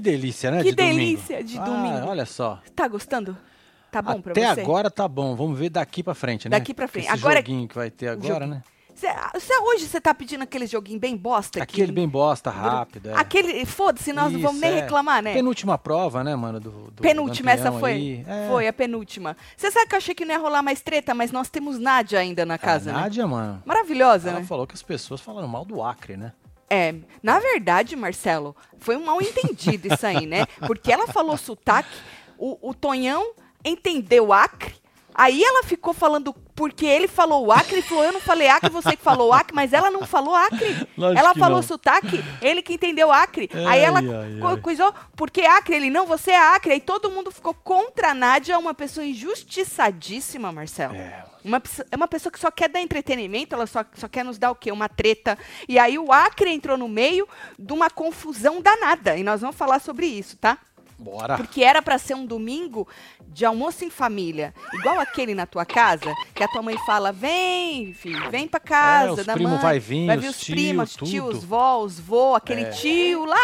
domingo. Que delícia, né? Que de domingo. delícia de Ah, domingo. olha só. Tá gostando? Tá bom pra Até você? agora tá bom. Vamos ver daqui pra frente, né? Daqui pra frente. Esse Agora- joguinho que vai ter agora, né? Cê, cê- hoje você tá pedindo aquele joguinho bem bosta aqui. Aquele bem bosta, rápido. É. Aquele, foda-se, nós não Isso, vamos nem é. reclamar, né? Penúltima prova, né, mano? Do, do Penúltima, essa campeão foi. É. Foi, a penúltima. Você sabe que eu achei que não ia rolar mais treta, mas nós temos Nádia ainda na casa, a né? Nádia, mano. Maravilhosa, Ela né? falou que as pessoas falaram mal do Acre, né? É, na verdade, Marcelo, foi um mal entendido isso aí, né? Porque ela falou sotaque, o, o Tonhão entendeu Acre, aí ela ficou falando, porque ele falou Acre, e falou, eu não falei Acre, você que falou Acre, mas ela não falou Acre. Lógico ela falou não. sotaque, ele que entendeu Acre. aí ela ai, co- ai. coisou, porque Acre, ele não, você é Acre. Aí todo mundo ficou contra a Nádia, uma pessoa injustiçadíssima, Marcelo. É. Uma, é uma pessoa que só quer dar entretenimento, ela só, só quer nos dar o quê? Uma treta. E aí o Acre entrou no meio de uma confusão danada. E nós vamos falar sobre isso, tá? Bora. Porque era pra ser um domingo de almoço em família. Igual aquele na tua casa, que a tua mãe fala: vem, filho, vem pra casa É, os da primo mãe. vai vir, vai os vir os tio, primos, tudo. tios, vós, vô, aquele É. tio lá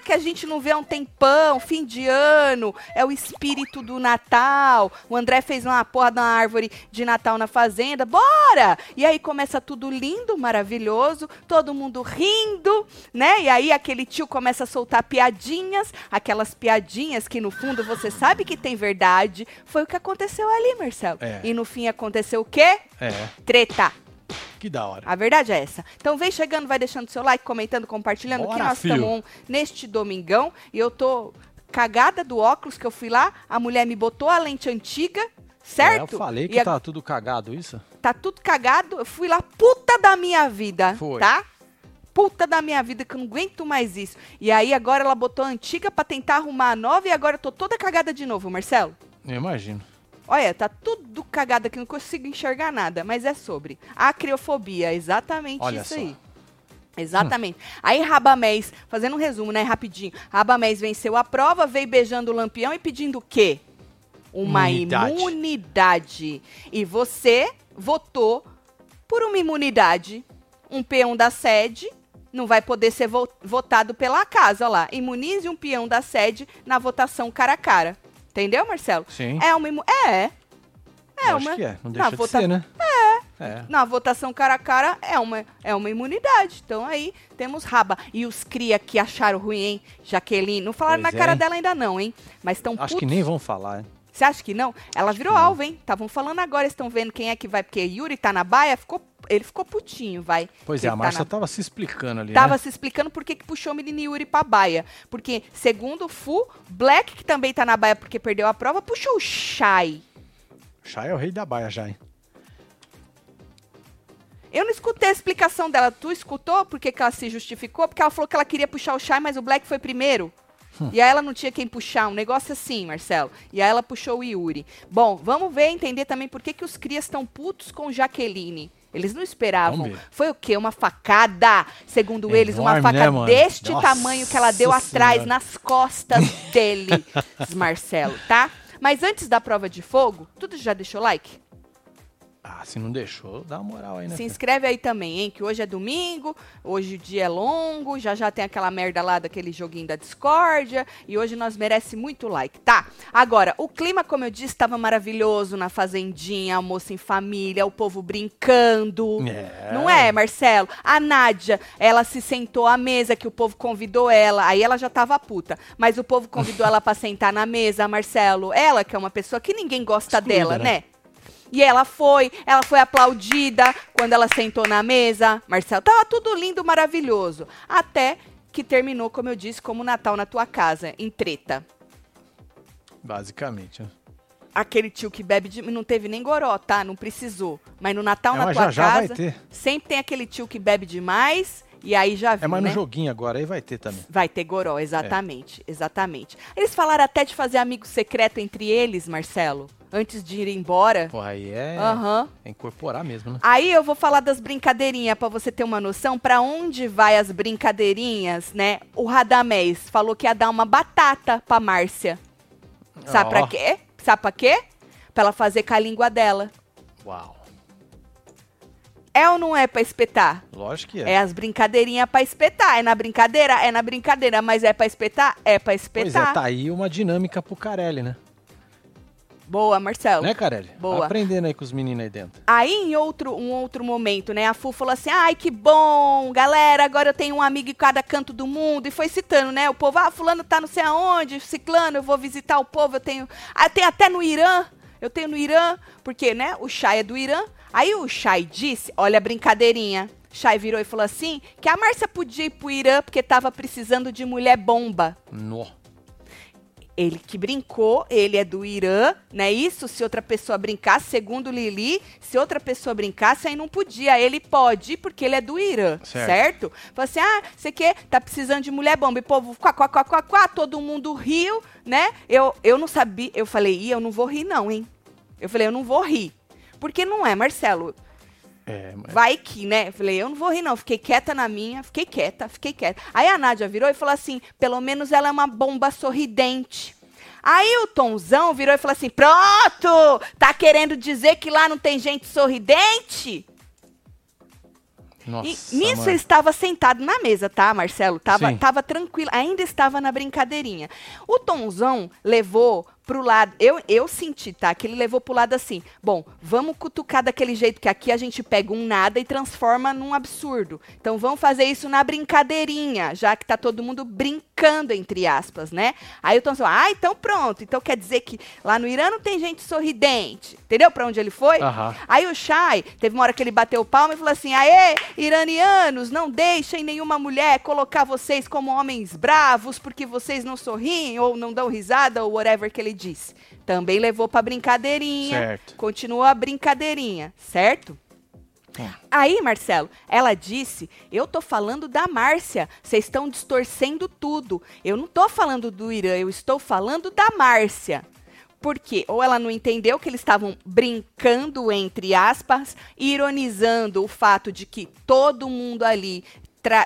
que a gente não vê há um tempão, fim de ano, é o espírito do Natal. O André fez uma porra de uma árvore de Natal na fazenda, bora! E aí começa tudo lindo, maravilhoso, todo mundo rindo, né? E aí aquele tio começa a soltar piadinhas, aquelas piadinhas que no fundo você sabe que tem verdade. Foi o que aconteceu ali, Marcelo. É. E no fim aconteceu o quê? É, Treta. Que da hora. A verdade é essa. Então vem chegando, vai deixando seu like, comentando, compartilhando, que Bora, nós fio. estamos neste domingão. E eu tô cagada do óculos que eu fui lá, a mulher me botou a lente antiga, certo? É, eu falei que e a- tá tudo cagado isso. tá tudo cagado. Eu fui lá, puta da minha vida, Foi. tá? Puta da minha vida, que eu não aguento mais isso. E aí agora ela botou a antiga pra tentar arrumar a nova e agora eu tô toda cagada de novo, Marcelo. Eu imagino. Olha, tá tudo cagado aqui, não consigo enxergar nada, mas é sobre acriofobia, exatamente Olha isso só. aí. Exatamente. Aí Rabamés, fazendo um resumo, né, rapidinho. Rabamés venceu a prova, veio beijando o lampião e pedindo o quê? Uma Imunidade. imunidade. E você votou por uma imunidade. Um peão da sede não vai poder ser vo- votado pela casa, olha lá. Imunize um peão da sede na votação cara a cara. Entendeu, Marcelo? Sim. É uma É. É Eu uma. Acho que é. Não na deixa de vota- ser, né? É. É. Na votação cara a cara é uma, é uma imunidade. Então aí temos raba. E os cria que acharam ruim, hein? Jaqueline. Não falaram Pois na é, cara hein? dela ainda não, hein? Mas estão Acho que nem vão falar, hein? Você acha que não? Ela virou não. alvo, hein? Estavam falando agora, estão vendo quem é que vai, porque Yuri tá na baia, ficou, ele ficou putinho, vai. Pois é, a tá Márcia na- tava se explicando ali, Tava né? se explicando por que que puxou o menino Yuri pra baia. Porque, segundo o Fu, Black, que também tá na baia porque perdeu a prova, puxou o Shai. Chá é o rei da baia já, hein? Eu não escutei a explicação dela. Tu escutou por que que ela se justificou? Porque ela falou que ela queria puxar o Shai, mas o Black foi primeiro. Hum. E aí ela não tinha quem puxar, um negócio assim, Marcelo. E aí ela puxou o Yuri. Bom, vamos ver, entender também por que, que os crias estão putos com Jaqueline. Eles não esperavam. Foi o quê? Uma facada, segundo eles, uma Enorme, faca né, deste Nossa tamanho que ela deu atrás, Senhora. nas costas dele, Marcelo, tá? Mas antes da prova de fogo, tudo já deixou like? Ah, se não deixou, dá uma moral aí, né? Se inscreve aí também, hein? Que hoje é domingo, hoje o dia é longo, já já tem aquela merda lá daquele joguinho da discórdia e hoje nós merece muito like, tá? Agora, o clima, como eu disse, estava maravilhoso na fazendinha, almoço em família, o povo brincando. É. Não é, Marcelo? A Nádia, ela se sentou à mesa que o povo convidou ela, aí ela já tava puta, mas o povo convidou ela pra sentar na mesa, Marcelo. Ela que é uma pessoa que ninguém gosta Excluída, dela, né? né? E ela foi, ela foi aplaudida quando ela sentou na mesa. Marcelo, tava tudo lindo, maravilhoso. Até que terminou, como eu disse, como Natal na tua casa, em treta. Basicamente. né? Aquele tio que bebe de... Não teve nem goró, tá? Não precisou. Mas no Natal É, na mas tua já já vai casa, ter. sempre tem aquele tio que bebe demais e aí já viu, É mais né? no joguinho agora, aí vai ter também. Vai ter goró, exatamente, exatamente. Eles falaram até de fazer amigo secreto entre eles, Marcelo, antes de ir embora. Pô, aí é, Aham. é incorporar mesmo, né? Aí eu vou falar das brincadeirinhas pra você ter uma noção pra onde vai as brincadeirinhas, né? O Radamés falou que ia dar uma batata pra Márcia. Sabe Ó. pra quê? Sabe pra quê? Pra ela fazer com a língua dela. Uau. É ou não é pra espetar? Lógico que é. É as brincadeirinhas pra espetar. É na brincadeira? É na brincadeira. Mas é pra espetar? É pra espetar. Pois é, tá aí uma dinâmica pro Carelli, né? Boa, Marcelo. Né, Carelli? Boa. Aprendendo aí com os meninos aí dentro. Aí, em outro, um outro momento, né, a Fu falou assim, ai, que bom, galera, agora eu tenho um amigo em cada canto do mundo, e foi citando, né, o povo, ah, fulano tá não sei aonde, ciclano, eu vou visitar o povo, eu tenho, ah, tem até no Irã, eu tenho no Irã, porque, né, o Shai é do Irã. Aí o Shai disse, olha a brincadeirinha, Shai virou e falou assim, que a Márcia podia ir pro Irã porque tava precisando de mulher bomba. No. Ele que brincou, ele é do Irã, né? Isso, se outra pessoa brincasse, segundo Lili, se outra pessoa brincasse, aí não podia. Ele pode, porque ele é do Irã, certo? certo? Falou assim: ah, você quer? Tá precisando de mulher bomba. E povo, quá, quá, quá, quá, quá, todo mundo riu, né? Eu, eu não sabia, eu falei, Ih, eu não vou rir, não, hein? Eu falei, eu não vou rir. Porque não é, Marcelo. É, mas... Vai que, né? Eu falei, eu não vou rir, não. Fiquei quieta na minha, fiquei quieta, fiquei quieta. Aí a Nádia virou e falou assim: pelo menos ela é uma bomba sorridente. Aí o Tonzão virou e falou assim: pronto! Tá querendo dizer que lá não tem gente sorridente? Nossa, e nisso mãe. eu estava sentado na mesa, tá, Marcelo? Tava, Sim. tava tranquilo, ainda estava na brincadeirinha. O Tonzão levou pro lado, eu, eu senti, tá, que ele levou pro lado assim, bom, vamos cutucar daquele jeito que aqui a gente pega um nada e transforma num absurdo. Então vamos fazer isso na brincadeirinha, já que tá todo mundo brincando, entre aspas, né? Aí o Tonzão, ah, então pronto, então quer dizer que lá no Irã não tem gente sorridente, entendeu pra onde ele foi? Aí o Shai, teve uma hora que ele bateu palma e falou assim: Aê, iranianos, não deixem nenhuma mulher colocar vocês como homens bravos porque vocês não sorriem ou não dão risada ou whatever que ele disse. Também levou pra brincadeirinha. Certo. Continuou a brincadeirinha, certo? Hum. Aí, Marcelo, ela disse: Eu tô falando da Márcia. Vocês estão distorcendo tudo. Eu não tô falando do Irã, eu estou falando da Márcia. Por quê? Ou ela não entendeu que eles estavam brincando, entre aspas, ironizando o fato de que todo mundo ali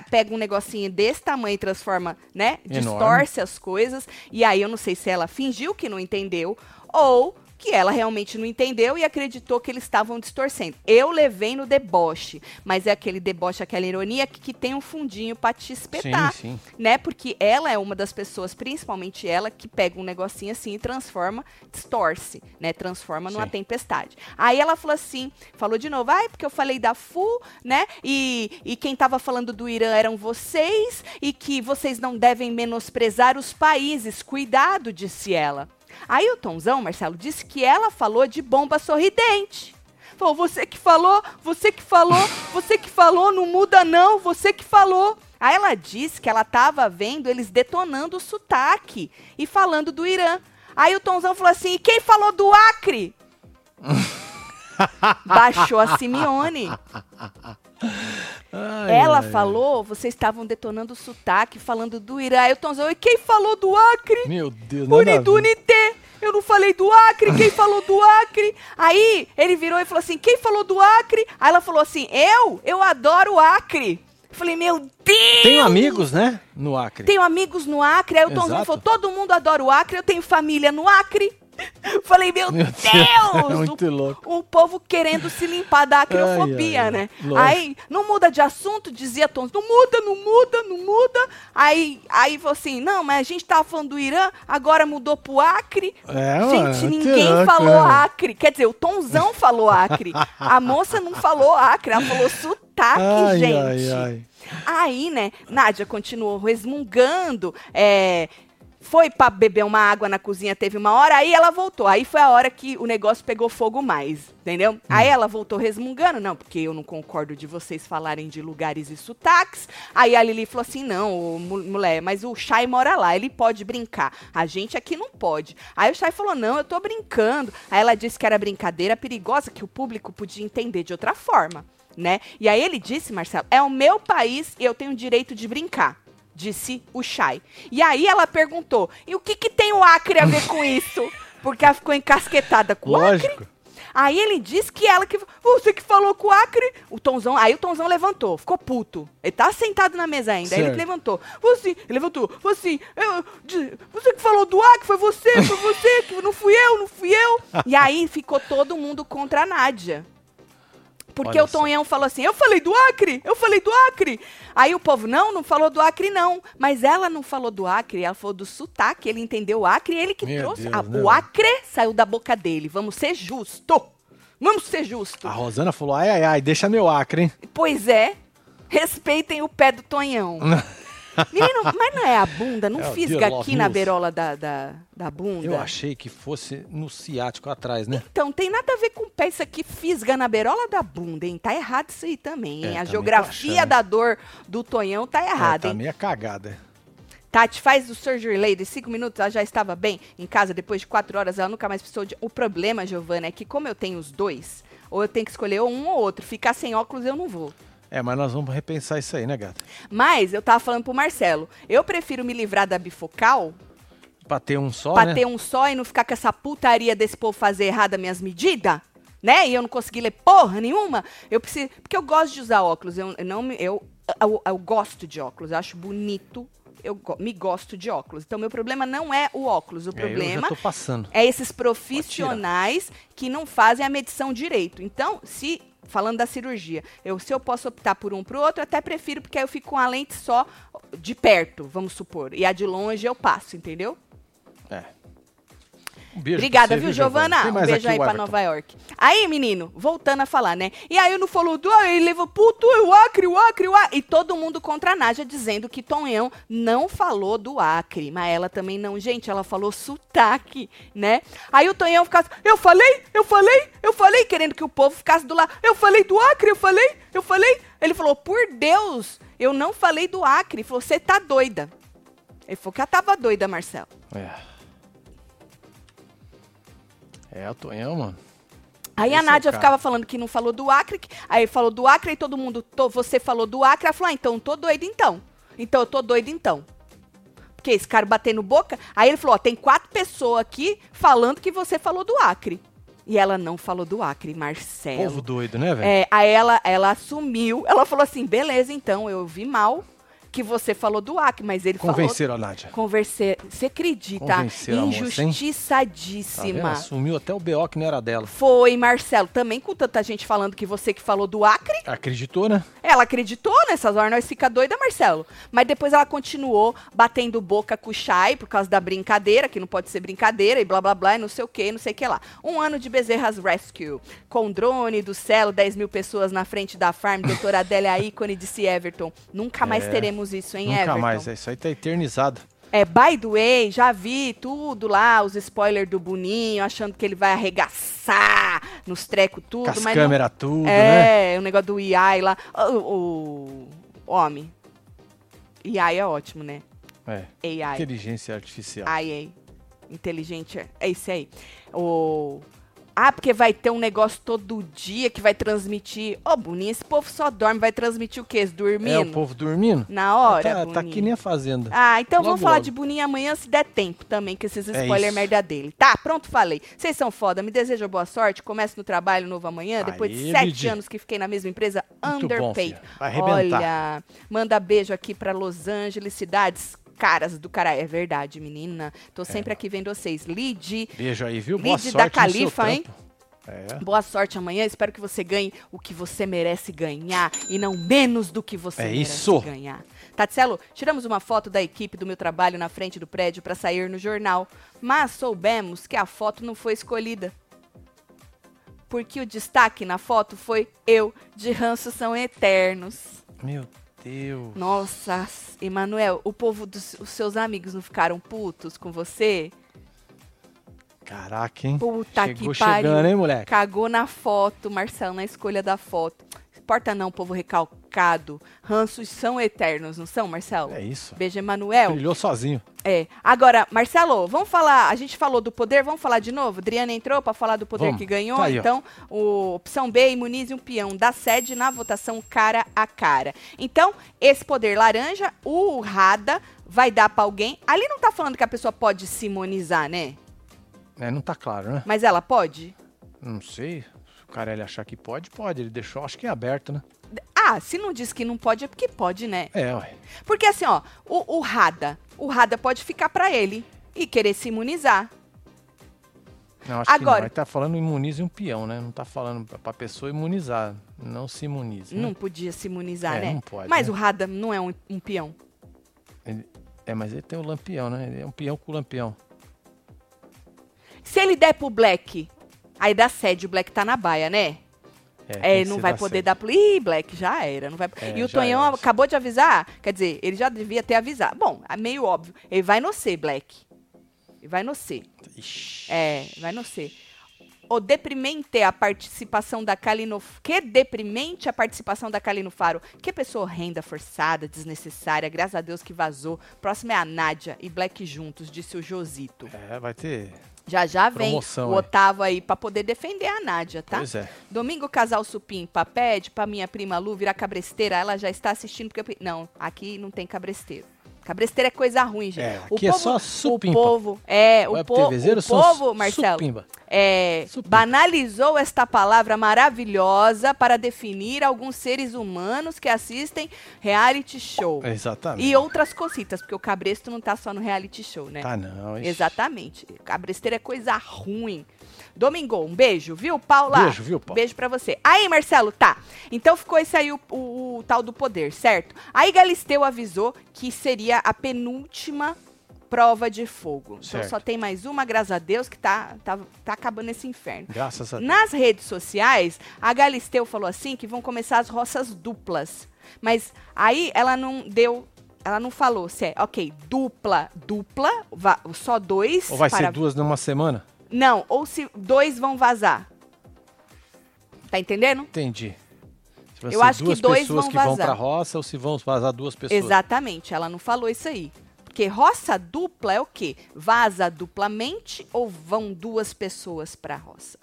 pega um negocinho desse tamanho e transforma, né? Enorme. Distorce as coisas. E aí eu não sei se ela fingiu que não entendeu ou que ela realmente não entendeu e acreditou que eles estavam distorcendo. Eu levei no deboche, mas é aquele deboche, aquela ironia que, que tem um fundinho pra te espetar Sim, sim. né? Porque ela é uma das pessoas, principalmente ela, que pega um negocinho assim e transforma, distorce, né? Transforma numa Sim. tempestade. Aí ela falou assim, falou de novo, ai, porque eu falei da FU, né? E, e quem tava falando do Irã eram vocês, e que vocês não devem menosprezar os países. Cuidado, disse ela. Aí o Tonzão, Marcelo, disse que ela falou de bomba sorridente. Falou, você que falou, você que falou, você que falou, não muda não, você que falou. Aí ela disse que ela estava vendo eles detonando o sotaque e falando do Irã. Aí o Tonzão falou assim, e quem falou do Acre? Baixou a Simeone. Ai, Ela ai, falou, vocês estavam detonando o sotaque, falando do Irã. Aí o Tonzão, e quem falou do Acre? Meu Deus, ver. Unidunité. Eu não falei do Acre, quem falou do Acre? Aí ele virou e falou assim: quem falou do Acre? Aí ela falou assim: eu? Eu adoro o Acre. Eu falei, meu Deus! Tenho amigos, né? No Acre. Tenho amigos no Acre. Aí o Exato. falou: todo mundo adora o Acre, eu tenho família no Acre. Falei, meu, Meu Deus! Deus, é muito o, louco. o povo querendo se limpar da acreofobia, Ai, ai, né? lógico. Aí, não muda de assunto, dizia Tom, não muda, não muda, não muda. Aí, aí falou assim, não, mas a gente tava falando do Irã, agora mudou pro Acre. É, mano, gente, muito ninguém louco, falou né? Acre. Quer dizer, o Tomzão falou Acre. A moça não falou Acre, ela falou sotaque, Ai, gente. Aí, né, Nádia continuou resmungando, é, foi pra beber uma água na cozinha, teve uma hora, aí ela voltou. Aí foi a hora que o negócio pegou fogo mais, entendeu? Aí ela voltou resmungando, não, porque eu não concordo de vocês falarem de lugares e sotaques. Aí a Lili falou assim, não, mulher, mas o Chay mora lá, ele pode brincar. A gente aqui não pode. Aí o Chay falou, não, eu tô brincando. Aí ela disse que era brincadeira perigosa, que o público podia entender de outra forma, né? E aí ele disse, Marcelo, é o meu país e eu tenho o direito de brincar. Disse o Chay. E aí ela perguntou: e o que, que tem o Acre a ver com isso? Porque ela ficou encasquetada com o Acre. Lógico. Aí ele disse que ela que. Você que falou com o Acre. O Tonzão. Aí o Tonzão levantou, ficou puto. Ele tá sentado na mesa ainda. Aí ele Certo. levantou. Você, ele levantou. Falou assim: eu- de- você que falou do Acre, foi você, foi você, que não fui eu, não fui eu. E aí ficou todo mundo contra a Nádia. Porque Olha o Tonhão falou assim: eu falei do Acre, eu falei do Acre. Aí o povo, não, não falou do Acre, não. Mas ela não falou do Acre, ela falou do sotaque, ele entendeu o Acre e ele que Meu trouxe. Deus, Ah, né, o? Acre saiu da boca dele. Vamos ser justo. Vamos ser justo. A Rosana falou, ai, ai, ai, deixa meu acre, hein? Pois é, respeitem o pé do Tonhão. Menino, mas não é a bunda? Não É o fisga aqui na News. berola da, da, da bunda? Eu achei que fosse no ciático atrás, né? Então, tem nada a ver com pé. Isso aqui fisga na berola da bunda, hein? Tá errado isso aí também, hein? É, a tô geografia da dor do Tonhão tá É, errada, tá hein? meia cagada. Tati, faz o surgery lady, cinco minutos, ela já estava bem em casa depois de quatro horas, ela nunca mais precisou de... O problema, Giovana, é que como eu tenho os dois, ou eu tenho que escolher um ou outro, ficar sem óculos eu não vou. É, mas nós vamos repensar isso aí, né, gata? Mas eu tava falando pro Marcelo, eu prefiro me livrar da bifocal Pra ter um só, pra né? ter um só e não ficar com essa putaria desse povo fazer errado as minhas medidas, né? E eu não conseguir ler porra nenhuma. Eu preciso. Porque eu gosto de usar óculos. Eu, eu não me- eu, eu, eu gosto de óculos. Eu acho bonito. Eu go- me gosto de óculos. Então, meu problema não é o óculos. O É, eu problema já tô passando. é esses profissionais que não fazem a medição direito. Então, se falando da cirurgia, eu, se eu posso optar por um para o outro, até prefiro porque aí eu fico com a lente só de perto, vamos supor, e a de longe eu passo, entendeu? É. Um beijo Obrigada, viu, Giovana? Um beijo aí o pra. Nova York. Aí, menino, voltando a falar, né? E aí não falou do. Aí ele levou puto, o Acre, o Acre, o Acre. E todo mundo contra a Nádia dizendo que Tonhão não falou do Acre. Mas ela também não. Gente, ela falou sotaque, né? Aí o Tonhão ficasse. Eu falei, eu falei, eu falei, querendo que o povo ficasse do lado. Eu falei do Acre, eu falei, eu falei. Ele falou, por Deus, eu não falei do Acre. Ele falou, você tá doida. Ele falou que ela tava doida, Marcelo. É. É, o Tonhão, mano. Aí Esse a é Nádia cara. ficava falando que não falou do Acre, aí falou do Acre e todo mundo, "Tô- você falou do Acre, ela falou, ah, então tô doido então. Então eu tô doido então. Porque esse cara batendo boca, aí ele falou, ó, tem quatro pessoas aqui falando que você falou do Acre. E ela não falou do Acre, Marcelo. Povo doido, né, velho? É, aí ela, ela assumiu, ela falou assim, beleza, então, eu vi mal que você falou do Acre, mas ele falou... Convenceram a Nádia. Conversei, você acredita? Convenceram a moça? Tá? Injustiçadíssima. Assumiu até o BO que não era dela. Foi, Marcelo, também com tanta gente falando que você que falou do Acre, Acreditou, né? ela acreditou nessas horas, nós fica doida, Marcelo. Mas depois ela continuou batendo boca com o Chay por causa da brincadeira, que não pode ser brincadeira, e blá blá blá, e não sei o que, não sei o que lá. Um ano de Bezerras Rescue, com drone do céu, 10 mil pessoas na frente da farm, doutora Adélia ícone, disse Everton. Nunca mais É, teremos isso, hein, Nunca Everton? mais. Isso aí tá eternizado. É, by the way, já vi tudo lá, os spoilers do Boninho, achando que ele vai arregaçar nos trecos tudo, Com as mas não câmeras tudo, né? é, o negócio do AI lá. O, o, homem. AI é ótimo, né? É. AI. Inteligência artificial. IA. Inteligente. é- É isso aí. O. Ah, porque vai ter um negócio todo dia que vai transmitir. Ô, Boninho, esse povo só dorme. Vai transmitir o quê? Dormindo? É o povo dormindo? Na hora, Tá, tá que nem a fazenda. Ah, então vamos Logo, falar logo. de Boninho amanhã, se der tempo também, que esses É spoiler isso. merda dele. Tá, pronto, falei. Vocês são foda, me deseja boa sorte, comece no trabalho novo amanhã, depois de sete anos que fiquei na mesma empresa, Muito bom, underpaid. filha. Vai arrebentar. Olha, manda beijo aqui pra Los Angeles, cidades caras do caralho. É verdade, menina. Tô sempre aqui vendo vocês. Lid, Beijo aí, viu? Boa Lid sorte da Califa, hein? É. boa sorte amanhã. Espero que você ganhe o que você merece ganhar e não menos do que você É merece isso. ganhar. Tatselo, tiramos uma foto da equipe do meu trabalho na frente do prédio para sair no jornal, mas soubemos que a foto não foi escolhida. Porque o destaque na foto foi eu, de ranço são eternos. Meu Deus. Nossa, Emanuel, o povo dos os seus amigos não ficaram putos com você? Caraca, hein? Puta Chegou que pariu. chegando, hein, moleque? Cagou na foto, Marcelo, na escolha da foto. Importa não, povo recalcado. Ranços são eternos, não são, Marcelo? É isso. Beijo, Emanuel. Brilhou sozinho. É. Agora, Marcelo, vamos falar. A gente falou do poder, vamos falar de novo? Adriana entrou para falar do poder Vamos. que ganhou. Tá aí, então, o opção B imunize um peão da sede na votação cara a cara. Então, esse poder laranja, o Rada vai dar para alguém. Ali não tá falando que a pessoa pode se imunizar, né? É, não tá claro, né? Mas ela pode? Não sei. Se o cara ele achar que pode, pode. Ele deixou, acho que em aberto, né? Ah, se não diz que não pode, é porque pode, né? É, ué. Porque assim, ó, o, o Rada, o Rada pode ficar pra ele e querer se imunizar. Não, acho que não. Agora, Ele tá falando imunize um peão, né? Não tá falando pra- pessoa imunizar. Não se imunize. né? não podia se imunizar, É, né? não pode, Mas né? o Rada não é um, um peão. É, mas ele tem o lampião, né? Ele é um peão com lampião. Se ele der pro Black, aí dá sede, o Black tá na baia, né? É, É, não vai poder dar pro. Ih, Black, já era. Não vai... É, e o Tonhão era. acabou de avisar. Quer dizer, ele já devia ter avisado. Bom, é meio óbvio. Ele vai no C, Black. Ele vai no C. Ixi. É, vai no C. O deprimente é a participação da Kali no... Que deprimente a participação da Kali no Faro. Que pessoa horrenda, forçada, desnecessária. Graças a Deus que vazou. Próximo é a Nádia e Black juntos, disse o Josito. É, vai ter. Já já vem Promoção, o é. Otávio aí pra poder defender a Nádia, tá? Pois é. Domingo, casal Supimpa pede pra minha prima Lu virar cabresteira. Ela já está assistindo porque... eu- Não, aqui não tem cabresteiro. Cabresteira é coisa ruim, gente. É, aqui é só supimpa. O povo, é, o, po o povo, Marcelo, supimba. é, Supimpa. banalizou esta palavra maravilhosa para definir alguns seres humanos que assistem reality show. Exatamente. E outras cositas, porque o cabresto não tá só no reality show, né? Tá não. ixi. Exatamente. Cabresteira é coisa ruim. Domingo, um beijo, viu, Paula? Beijo, viu, Paula? Beijo pra você. Aí, Marcelo, tá. Então ficou esse aí o, o- o tal do poder, certo? Aí Galisteu avisou que seria a penúltima prova de fogo. Então Certo. só tem mais uma, graças a Deus, que tá, tá, tá acabando esse inferno. Graças a Deus. Nas redes sociais, a Galisteu falou assim que vão começar as roças duplas. Mas aí ela não deu. Ela não falou se é, ok, dupla, dupla, só dois. Ou vai para- ser duas numa semana? Não, ou se dois vão vazar. Tá entendendo? Entendi. Se vai Eu ser acho que duas dois pessoas vão que vão vazar. pra roça ou se vão vazar duas pessoas. Exatamente, ela não falou isso aí. Porque roça dupla é o quê? Vaza duplamente ou vão duas pessoas pra roça?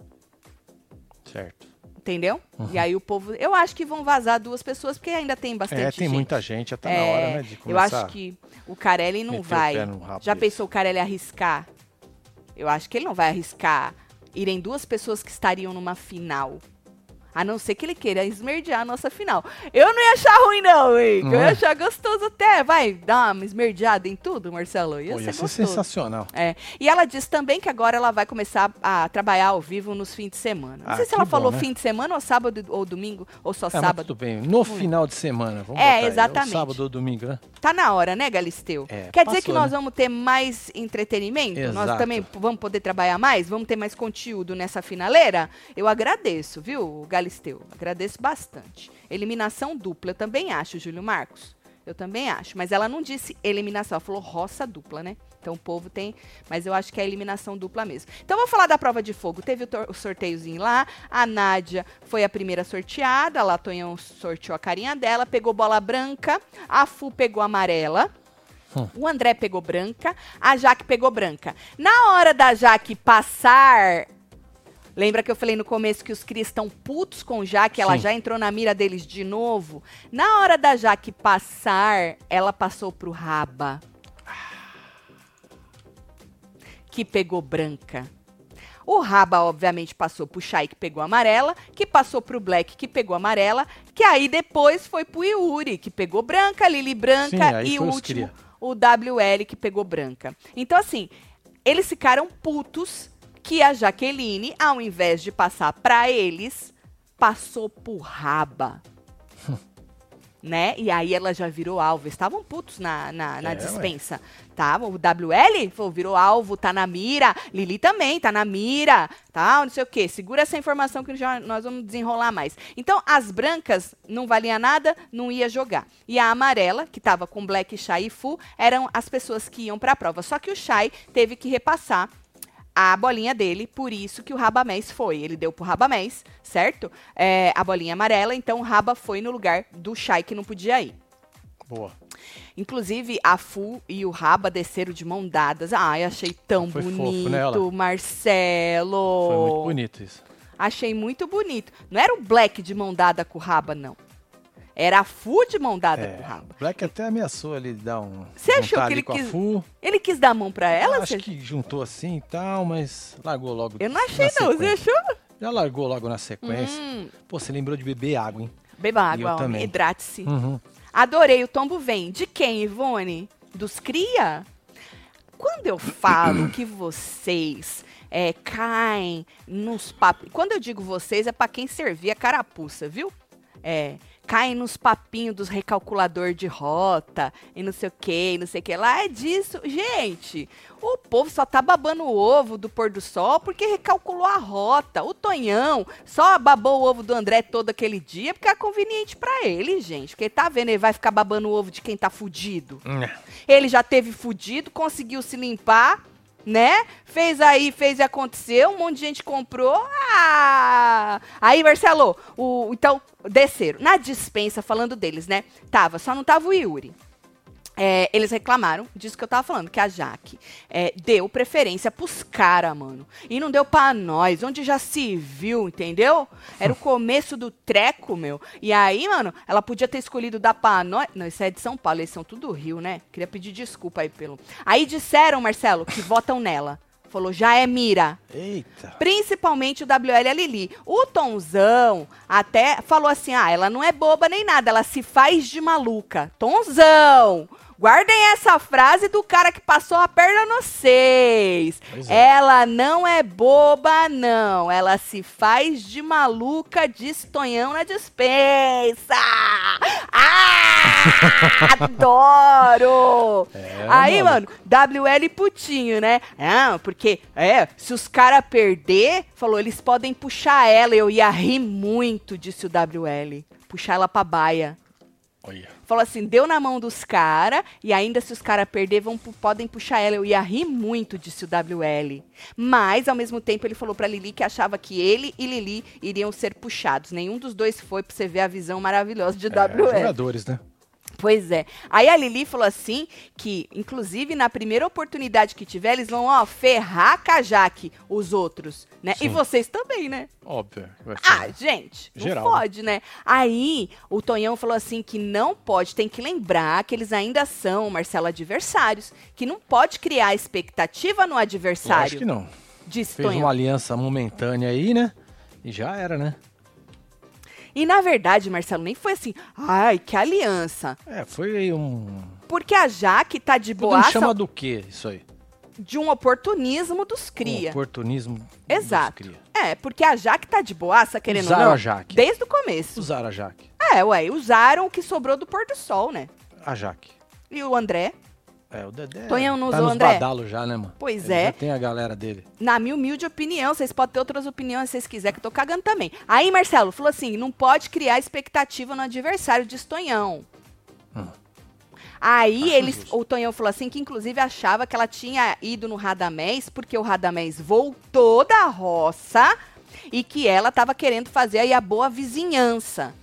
Certo. Entendeu? E aí o povo. Eu acho que vão vazar duas pessoas, porque ainda tem bastante É, tem gente. muita gente, já tá na É, hora, né? De Eu começar. acho que o Carelli não vai. Já pensou o Carelli arriscar? Eu acho que ele não vai arriscar irem duas pessoas que estariam numa final. A não ser que ele queira esmerdear a nossa final. Eu não ia achar ruim, não, hein? Não Eu ia é? achar gostoso até. Vai dar uma esmerdeada em tudo, Marcelo? Ia Pô, ser ia ser sensacional. É. E ela disse também que agora ela vai começar a trabalhar ao vivo nos fins de semana. Não Ah, sei se que ela bom, falou né? fim de semana ou sábado ou domingo, ou só É, sábado. tudo bem. No final de semana, vamos É, aí, exatamente. Ou sábado ou domingo, né? Tá na hora, né, Galisteu? É, Quer dizer passou, que nós né? vamos ter mais entretenimento? Nós Exato. também p- vamos poder trabalhar mais? Vamos ter mais conteúdo nessa finaleira? Eu agradeço, viu, Galisteu? Agradeço bastante. Eliminação dupla, eu também acho, Júlio Marcos. Eu também acho. Mas ela não disse eliminação, ela falou roça dupla, né? Então o povo tem. Mas eu acho que é eliminação dupla mesmo. Então vamos falar da prova de fogo. Teve o, o sorteiozinho lá. A Nádia foi a primeira sorteada. A Latonhão sorteou a carinha dela. Pegou bola branca. A Fu pegou amarela. O André pegou branca. A Jaque pegou branca. Na hora da Jaque passar. Lembra que eu falei no começo que os Cris estão putos com Jaque? Ela Sim. já entrou na mira deles de novo. Na hora da Jaque passar, ela passou pro Raba. Que pegou branca. O Raba, obviamente, passou pro Shai, que pegou amarela, que passou pro Black, que pegou amarela, que aí depois foi pro Yuri, que pegou branca, Lili branca Sim, e o último, o WL, que pegou branca. Então, assim, eles ficaram putos que a Jaqueline, ao invés de passar pra eles, passou pro Raba. né? E aí ela já virou alvo. Estavam putos na, na, na É, ué. dispensa. Tá? O WL falou, virou alvo, tá na mira. Lili também tá na mira. Tá? Não sei o quê. Segura essa informação que já, nós vamos desenrolar mais. Então, as brancas não valia nada, não ia jogar. E a amarela, que tava com Black, Shai e Fu, eram as pessoas que iam pra prova. Só que o Shai teve que repassar a bolinha dele, por isso que o Rabamés foi. Ele deu pro Rabamés, certo? É, a bolinha amarela, então o Raba foi no lugar do Shai que não podia ir. Boa. Inclusive, a Fu e o Raba desceram de mão dadas. Ai, achei tão Foi fofo, bonito, né, ela? Marcelo. Foi muito bonito isso. Achei muito bonito. Não era o Black de mão dada com o Raba, não. Era a Fu de mão dada É, com o Raba. o Black até ameaçou ali dar um. Você achou que ele quis-. Ele quis dar a mão pra ela? Acho Você- que juntou assim e tal, mas largou logo. Eu não achei, não. Você achou? Já largou logo na sequência. Hum, Pô, você lembrou de beber água, hein? beba eu água, homem. Hidrate-se. Uhum. Adorei, o tombo vem. De quem, Ivone? Dos cria? quando eu falo que vocês é, caem nos papos. Quando eu digo vocês, é para quem servia carapuça, viu? É, caem nos papinhos dos recalculador de rota e não sei o que, não sei o que lá. É disso. Gente, o povo só tá babando o ovo do pôr do sol porque recalculou a rota. O Tonhão só babou o ovo do André todo aquele dia porque é conveniente para ele, gente. Porque tá vendo, ele vai ficar babando o ovo de quem tá fudido. Ele já teve fudido, conseguiu se limpar né? Fez aí, fez e aconteceu, um monte de gente comprou. Ah! Aí, Marcelo, o, então, desceram. Na dispensa, falando deles, né? Tava, só não tava o Yuri. É, eles reclamaram disso que eu tava falando, que a Jaque é, deu preferência pros caras, mano. E não deu pra nós, onde já se viu, entendeu? Era o começo do treco, meu. E aí, mano, ela podia ter escolhido dar pra nós. Não, isso é de São Paulo, eles são tudo Rio, né? Queria pedir desculpa aí pelo. Aí disseram, Marcelo, que votam nela. Falou, já é mira. Eita. Principalmente o WL e a Lili. O Tonzão até falou assim: ah, ela não é boba nem nada, ela se faz de maluca. Tonzão! Guardem essa frase do cara que passou a perna no seis. É. Ela não é boba, não. Ela se faz de maluca de estonhão na dispensa. Ah! Adoro! É, Aí, mano. mano, WL putinho, né? Ah, porque, é, se os caras perder, falou, eles podem puxar ela. Eu ia rir muito, disse o WL. Puxar ela pra baia. Olha. Falou assim, deu na mão dos caras, e ainda se os caras perder, vão, podem puxar ela. Eu ia rir muito, disse o WL. Mas, ao mesmo tempo, ele falou pra Lili que achava que ele e Lili iriam ser puxados. Nenhum dos dois foi, pra você ver a visão maravilhosa de É, WL. jogadores, né? Pois é. Aí a Lili falou assim que, inclusive, na primeira oportunidade que tiver, eles vão, ó, ferrar a os outros, né? E Sim. vocês também, né? Óbvio. Ah, gente, não Geral. pode, né? Aí o Tonhão falou assim que não pode, tem que lembrar que eles ainda são, Marcelo, adversários, que não pode criar expectativa no Eu adversário. acho que não. Disse Fez Tonhão. uma aliança momentânea aí, né? E já era, né? E na verdade, Marcelo, nem foi assim, ai, que aliança. É, foi um. Porque a Jaque tá de boaça chama do quê isso aí? de um oportunismo dos cria. Um oportunismo. dos Exato. cria. É, porque a Jaque tá de boaça, querendo Usaram ou não, a Jaque. desde o começo. Usaram a Jaque. É, ué, usaram o que sobrou do pôr do sol, né? A Jaque. E o André, É, o Dedé. Tonhão não tá usou, nos André? badalos já, né, mano? Pois Ele é. Já tem a galera dele. na minha humilde opinião, vocês podem ter outras opiniões se vocês quiserem, que eu tô cagando também. Aí, Marcelo, falou assim: não pode criar expectativa no adversário de Estonhão. Hum. Aí eles, justo. o Tonhão falou assim que inclusive achava que ela tinha ido no Radamés porque o Radamés voltou da roça e que ela tava querendo fazer aí a boa vizinhança.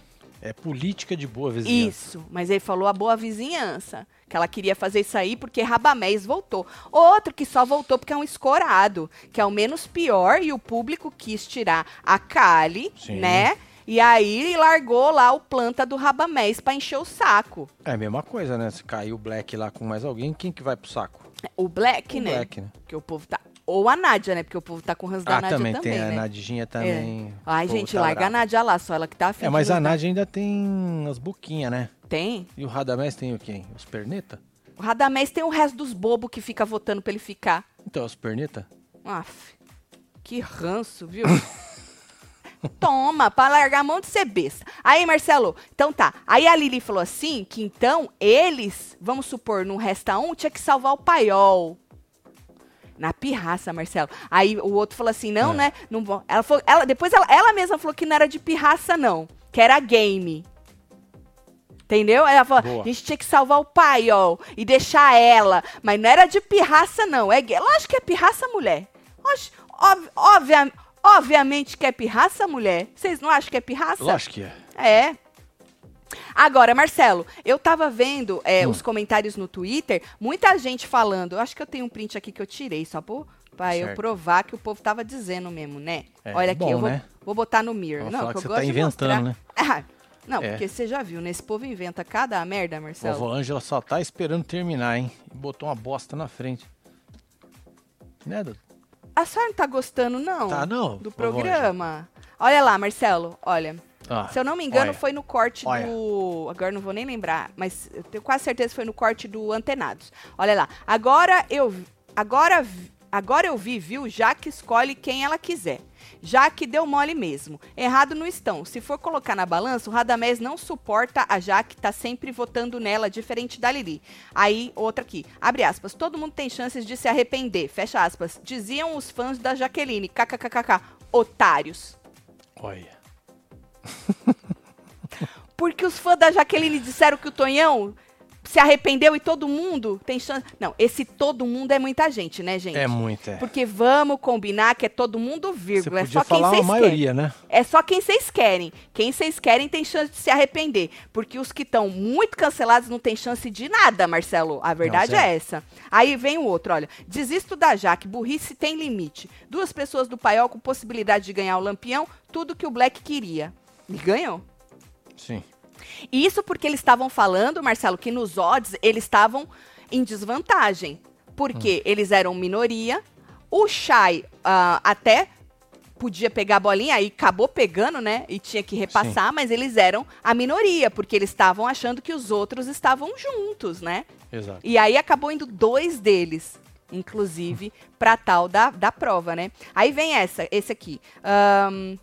É política de boa vizinhança. Isso, mas ele falou a boa vizinhança. Que ela queria fazer isso aí porque Rabamés voltou. Outro que só voltou porque é um escorado, que é o menos pior e o público quis tirar a Kali, Sim. né? E aí largou lá o planta do Rabamés pra encher o saco. É a mesma coisa, né? Se cair o Black lá com mais alguém, quem que vai pro saco? O Black, o né? Black, né? Porque o povo tá. Ou a Nádia, né? Porque o povo tá com o ranço da Ah, Nádia também, também, tem a né? Nadinha também. Ai, O povo gente, tá larga a bravo. Nádia lá, só ela que tá afim É, mas a. Nádia ainda tem as boquinhas, né? Tem. E o Radamés tem o quem? Os perneta? O Radamés tem o resto dos bobos que fica votando pra ele ficar. Então, os perneta? Aff, que ranço, viu? Toma, pra largar a mão de ser besta. Aí, Marcelo, então tá. Aí a Lili falou assim, que então eles, vamos supor, não resta um, tinha que salvar o paiol. Na pirraça, Marcelo. Aí o outro falou assim, não, É. né? Não. Ela falou, ela, depois ela, ela mesma falou que não era de pirraça, não. Que era game. Entendeu? Ela falou, Boa. a gente tinha que salvar o paiol e deixar ela. Mas não era de pirraça, não. É, lógico que é pirraça, mulher. Oxe, ob- obvia- obviamente que é pirraça, mulher. Vocês não acham que é pirraça? Lógico que é. É. Agora, Marcelo, eu tava vendo é, Hum. os comentários no Twitter, muita gente falando. Eu acho que eu tenho um print aqui que eu tirei, só por, pra eu provar que o povo tava dizendo mesmo, né? É, Olha aqui, bom, eu vou, né? vou botar no mirror. Não, que que eu você gosto tá inventando, né? Ah, não, É. porque você já viu, né? Esse povo inventa cada merda, Marcelo. Vovó Ângela só tá esperando terminar, hein? E botou uma bosta na frente. Né, Dudu? A senhora não tá gostando, não? Tá, não, Do programa. Olha lá, Marcelo, olha. Ah, Se eu não me engano, olha. foi no corte Olha. do. Agora não vou nem lembrar, mas eu tenho quase certeza que foi no corte do Antenados. Olha lá. Agora eu. vi- agora, vi- agora eu vi, viu? Jaque escolhe quem ela quiser. Jaque deu mole mesmo. Errado não estão. Se for colocar na balança, o Radamés não suporta a Jaque, tá sempre votando nela, diferente da Lili. Aí, outra aqui. Abre aspas. Todo mundo tem chances de se arrepender. Fecha aspas. Diziam os fãs da Jaqueline. KKKKK. Otários. Olha. Porque os fãs da Jaqueline disseram que o Tonhão se arrependeu e todo mundo tem chance. Não, esse todo mundo é muita gente, né, gente? É muito, é. Porque vamos combinar que é todo mundo, Você vírgula. É só quem falar a vocês querem. maioria, né? É só quem vocês querem. Quem vocês querem tem chance de se arrepender. Porque os que estão muito cancelados não tem chance de nada, Marcelo. A verdade Não, é essa. Aí vem o outro, olha. Desisto da Jaque, burrice tem limite. Duas pessoas do paiol com possibilidade de ganhar o lampião, tudo que o Black queria. E ganhou. Sim. Isso porque eles estavam falando, Marcelo, que nos odds eles estavam em desvantagem. Porque eles eram minoria. O Shai ah, até podia pegar a bolinha, aí acabou pegando, né? E tinha que repassar, mas eles eram a minoria, porque eles estavam achando que os outros estavam juntos, né? Exato. E aí acabou indo dois deles, inclusive, pra tal da, da prova, né? Aí vem essa, esse aqui. Ahn,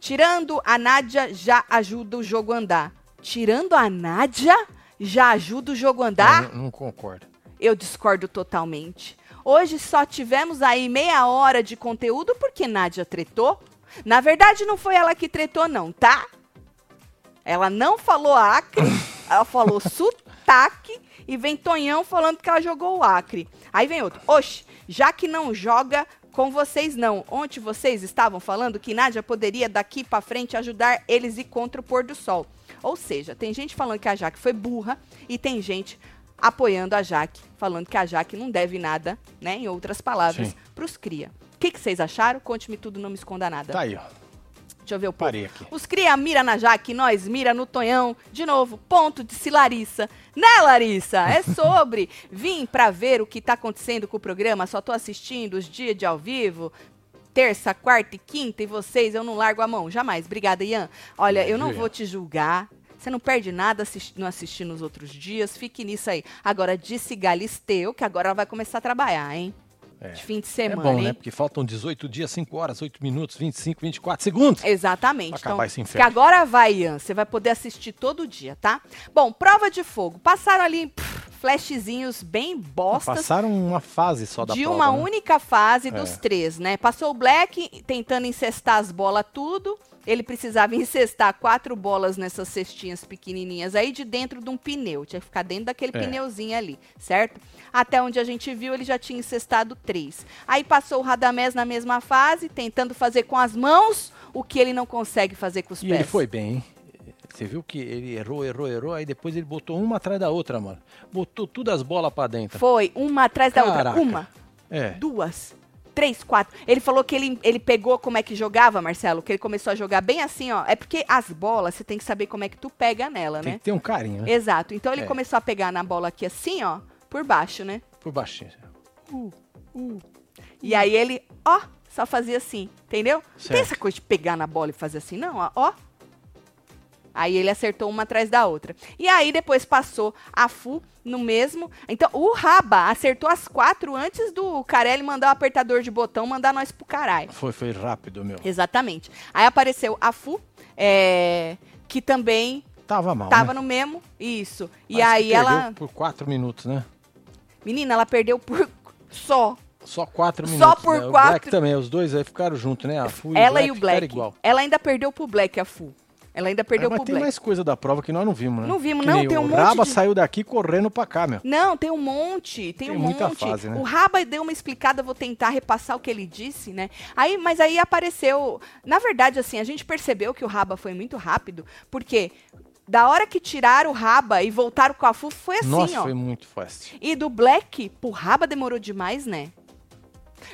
tirando a Nádia já ajuda o jogo a andar. Tirando a Nádia já ajuda o jogo a andar? Eu não, não concordo. Eu discordo totalmente. Hoje só tivemos aí meia hora de conteúdo porque Nádia tretou. Na verdade, não foi ela que tretou, não, tá? Ela não falou Acre, ela falou sotaque e vem Tonhão falando que ela jogou o Acre. Aí vem outro. Oxe, já que não joga com vocês não. Ontem vocês estavam falando que Nádia poderia daqui pra frente ajudar eles ir contra o pôr do sol. Ou seja, tem gente falando que a Jaque foi burra e tem gente apoiando a Jaque, falando que a Jaque não deve nada, né? Em outras palavras, Sim. pros cria. O que, que vocês acharam? Conte-me tudo, não me esconda nada. Tá aí, ó. Deixa eu ver o povo. Parei aqui. Os cria mira na Jaque, nós mira no Tonhão. De novo, ponto de se Larissa. Né, Larissa? É sobre. Vim pra ver o que tá acontecendo com o programa, só tô assistindo os dias de ao vivo. Terça, quarta e quinta, e vocês, eu não largo a mão. Jamais. Obrigada, Ian. Olha, eu não vou te julgar. Você não perde nada assisti- não assistir nos outros dias. Fique nisso aí. Agora, disse Galisteu, que agora ela vai começar a trabalhar, hein? É. De fim de É semana, bom, hein? né? Porque faltam 18 dias, 5 horas, 8 minutos, 25, 24 segundos. Exatamente. Pra acabar então, esse que inferno. agora vai, Ian. Você vai poder assistir todo dia, tá? Bom, prova de fogo. Passaram ali pff, flashzinhos bem bostas. Passaram uma fase só da de prova, uma né? única fase dos É. três, né? Passou o Black tentando incestar as bolas tudo. Ele precisava incestar quatro bolas nessas cestinhas pequenininhas aí de dentro de um pneu. Tinha que ficar dentro daquele É. pneuzinho ali, certo? Até onde a gente viu, ele já tinha incestado três. Aí passou o Radamés na mesma fase, tentando fazer com as mãos o que ele não consegue fazer com os E pés. ele foi bem, hein? Você viu que ele errou, errou, errou, aí depois ele botou uma atrás da outra, mano. Botou todas as bolas pra dentro. Foi, uma atrás da outra. Uma, É. duas, três, quatro. Ele falou que ele, ele pegou como é que jogava, Marcelo, que ele começou a jogar bem assim, ó. É porque as bolas, você tem que saber como é que tu pega nela, Tem né? que ter um carinho, né? Exato. Então ele É. começou a pegar na bola aqui assim, ó, por baixo, né? Por baixinho. Uh, uh. E aí ele, ó, só fazia assim, entendeu? Não tem Certo. essa coisa de pegar na bola e fazer assim, não, ó, ó. Aí ele acertou uma atrás da outra. E aí depois passou a Fu no mesmo. Então o Raba acertou as quatro antes do Carelli mandar o apertador de botão, mandar nós pro caralho. Foi, foi rápido, meu. Exatamente. Aí apareceu a Fu, é, que também Tava mal, tava né? no mesmo. Isso. E Parece que aí ela. por quatro minutos, né? Menina, ela perdeu por só. Só quatro Só minutos. por né? O quatro- Black também, os dois aí ficaram juntos, né? A Fu ela e e o o Black, igual. Ela ainda perdeu pro Black, a Fu. Ela ainda perdeu Mas pro tem Black. mais coisa da prova que nós não vimos, né? Não vimos, Que não, tem um o monte Raba de- saiu daqui correndo pra cá, meu. Não, tem um monte, tem, Tem um muita monte. fase, né? O Raba deu uma explicada, vou tentar repassar o que ele disse, né? Aí, mas aí apareceu, na verdade assim, a gente percebeu que o Raba foi muito rápido, porque da hora que tiraram o Raba e voltaram com a Fu, foi assim, Nossa, ó. foi muito fácil. E do Black pro Raba demorou demais, né?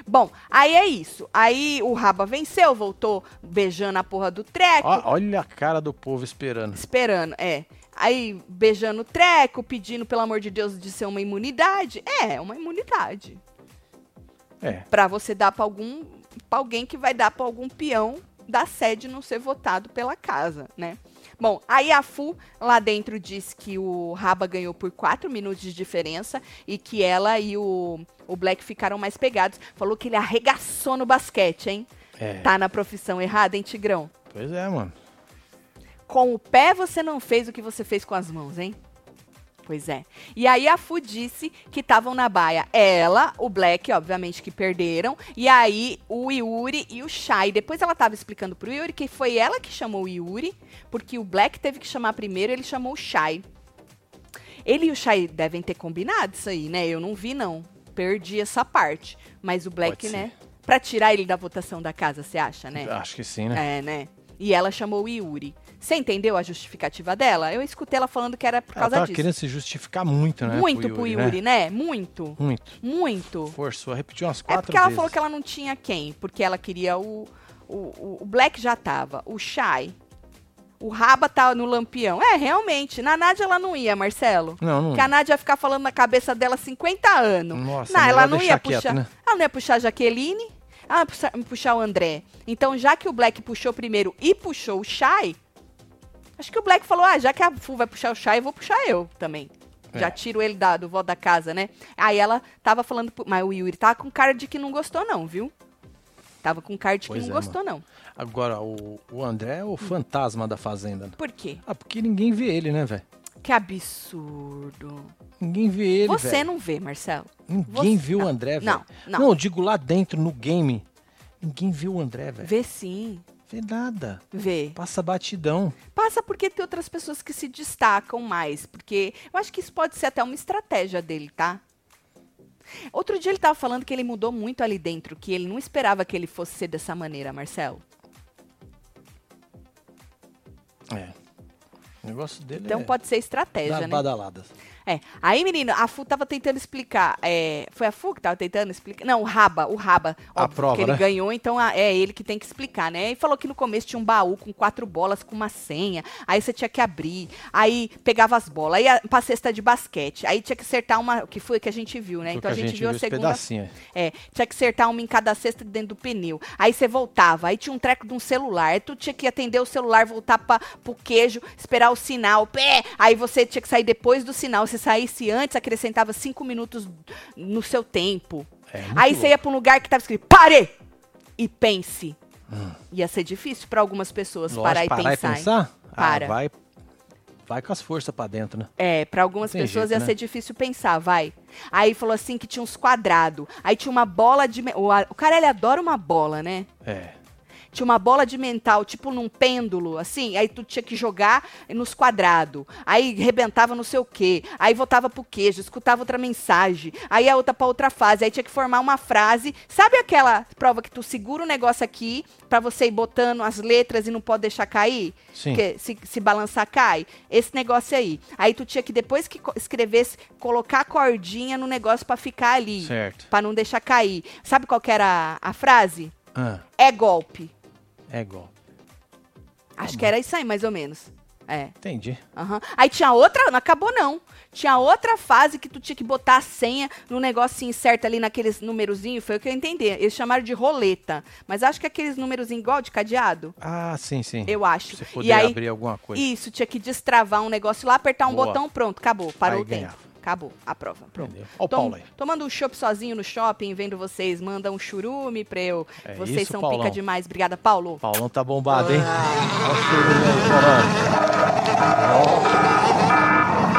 Bom, aí é isso. Aí o Raba venceu, voltou beijando a porra do treco. Ó, olha a cara do povo esperando. Esperando, é. Aí beijando o treco, pedindo, pelo amor de Deus, de ser uma imunidade. É, uma imunidade. É. Pra você dar pra algum. Pra alguém que vai dar pra algum peão da sede não ser votado pela casa, né? Bom, aí a Fu lá dentro disse que o Raba ganhou por 4 minutos de diferença e que ela e o, o Black ficaram mais pegados. Falou que ele arregaçou no basquete, hein? É. Tá na profissão errada, hein, Tigrão? Pois é, mano. Com o pé você não fez o que você fez com as mãos, hein? Pois é. E aí a Fu disse que estavam na baia ela, o Black, obviamente, que perderam, e aí o Yuri e o Shai. Depois ela tava explicando pro Yuri que foi ela que chamou o Yuri, porque o Black teve que chamar primeiro, ele chamou o Shai. Ele e o Shai devem ter combinado isso aí, né? Eu não vi, não. Perdi essa parte. Mas o Black, né? Pra tirar ele da votação da casa, você acha, né? Acho que sim, né? É, né? E ela chamou o Yuri. Você entendeu a justificativa dela? Eu escutei ela falando que era por Ela causa tava disso. querendo se justificar muito, né? Muito pro Yuri, né? Muito. Muito. Muito. Forçou, repetiu umas É quatro porque ela vezes. falou que ela não tinha quem? Porque ela queria o. O, o- Black já tava. O Shai. O Raba tava no Lampião. É, realmente. Na Nádia ela não ia, Marcelo. Não, não. Porque a Nádia ia ficar falando na cabeça dela 50 anos. Nossa, não, ela não ia puxar. quieto, né? Ela não ia puxar a Jaqueline. Ela ia puxar, puxar o André. Então, já que o Black puxou primeiro e puxou o Shai, acho que o Black falou: ah, já que a Fu vai puxar o Shai, eu vou puxar eu também. É. Já tiro ele da, do voto da casa, né? Aí ela tava falando. Mas o Yuri tava com cara de que não gostou, não, viu? Tava com cara de que Pois não é, gostou, não. Agora, o, o André é o fantasma da fazenda. né? Por quê? Ah, porque ninguém vê ele, né, velho? Que absurdo. Ninguém vê ele, Você velho. não vê, Marcelo. Ninguém você- viu o André, velho. não, não. Não, eu digo lá dentro, no game. Ninguém viu o André, velho. Vê sim. Vê nada. Vê. Passa batidão. Passa porque tem outras pessoas que se destacam mais. Porque eu acho que isso pode ser até uma estratégia dele, tá? Outro dia ele tava falando que ele mudou muito ali dentro, que ele não esperava que ele fosse ser dessa maneira, Marcelo. É. O negócio dele Então é pode ser estratégia, né? badaladas. É. Aí, menino, a Fu tava tentando explicar. é, foi a Fu que tava tentando explicar? Não, o Raba, o Raba. A prova, que ele né? ganhou, então a- é ele que tem que explicar, né? E falou que no começo tinha um baú com quatro bolas com uma senha. Aí você tinha que abrir. Aí pegava as bolas. Aí ia pra cesta de basquete. Aí tinha que acertar uma. Que foi que a gente viu, né? Então a que gente, viu a segunda. É, tinha que acertar uma em cada cesta dentro do pneu. Aí você voltava, aí tinha um treco de um celular. Aí tu tinha que atender o celular, voltar pra, pro queijo, esperar o sinal. Pé! Aí você tinha que sair depois do sinal. Se saísse antes, acrescentava cinco minutos no seu tempo. É, aí você ia pra um lugar que tava escrito, pare! E pense. Hum. Ia ser difícil pra algumas pessoas Lógico, parar, e parar pensar. e pensar? Para. Ah, vai, vai com as forças pra dentro, né? É, pra algumas pessoas jeito, ia né? ser difícil pensar, vai. Aí falou assim que tinha uns quadrados. Aí tinha uma bola de. o cara, ele adora uma bola, né? É. Tinha uma bola de mental, tipo num pêndulo, assim. Aí tu tinha que jogar nos quadrados. Aí rebentava não sei o quê. Aí voltava pro queijo, escutava outra mensagem. Aí a outra pra outra fase. Aí tinha que formar uma frase. Sabe aquela prova que tu segura o negócio aqui pra você ir botando as letras e não pode deixar cair? Sim. Que se, se balançar cai? Esse negócio aí. Aí tu tinha que, depois que escrevesse, colocar a cordinha no negócio pra ficar ali. Certo. Pra não deixar cair. Sabe qual que era a, a frase? Ah, É golpe. É igual. Acho bom. que era isso aí, mais ou menos. É. Entendi. aham. Aí tinha outra, não acabou não. Tinha outra fase que tu tinha que botar a senha no negocinho certo ali naqueles numerozinhos, foi o que eu entendi. Eles chamaram de roleta. Mas acho que aqueles numerozinhos igual de cadeado, Ah, sim, sim. eu acho. Você e poder aí, abrir alguma coisa. isso, tinha que destravar um negócio lá, apertar um Boa. botão, pronto, acabou, parou Aí o tempo. ganhava. Acabou a prova. Pronto. Ó o Tom- Paulo aí. tomando um chopp sozinho no shopping, vendo vocês, manda um churume pra eu. É vocês isso, são Paulão. pica demais. Obrigada, Paulo. Paulão tá bombado, hein? Olha o churume aí, Paulão.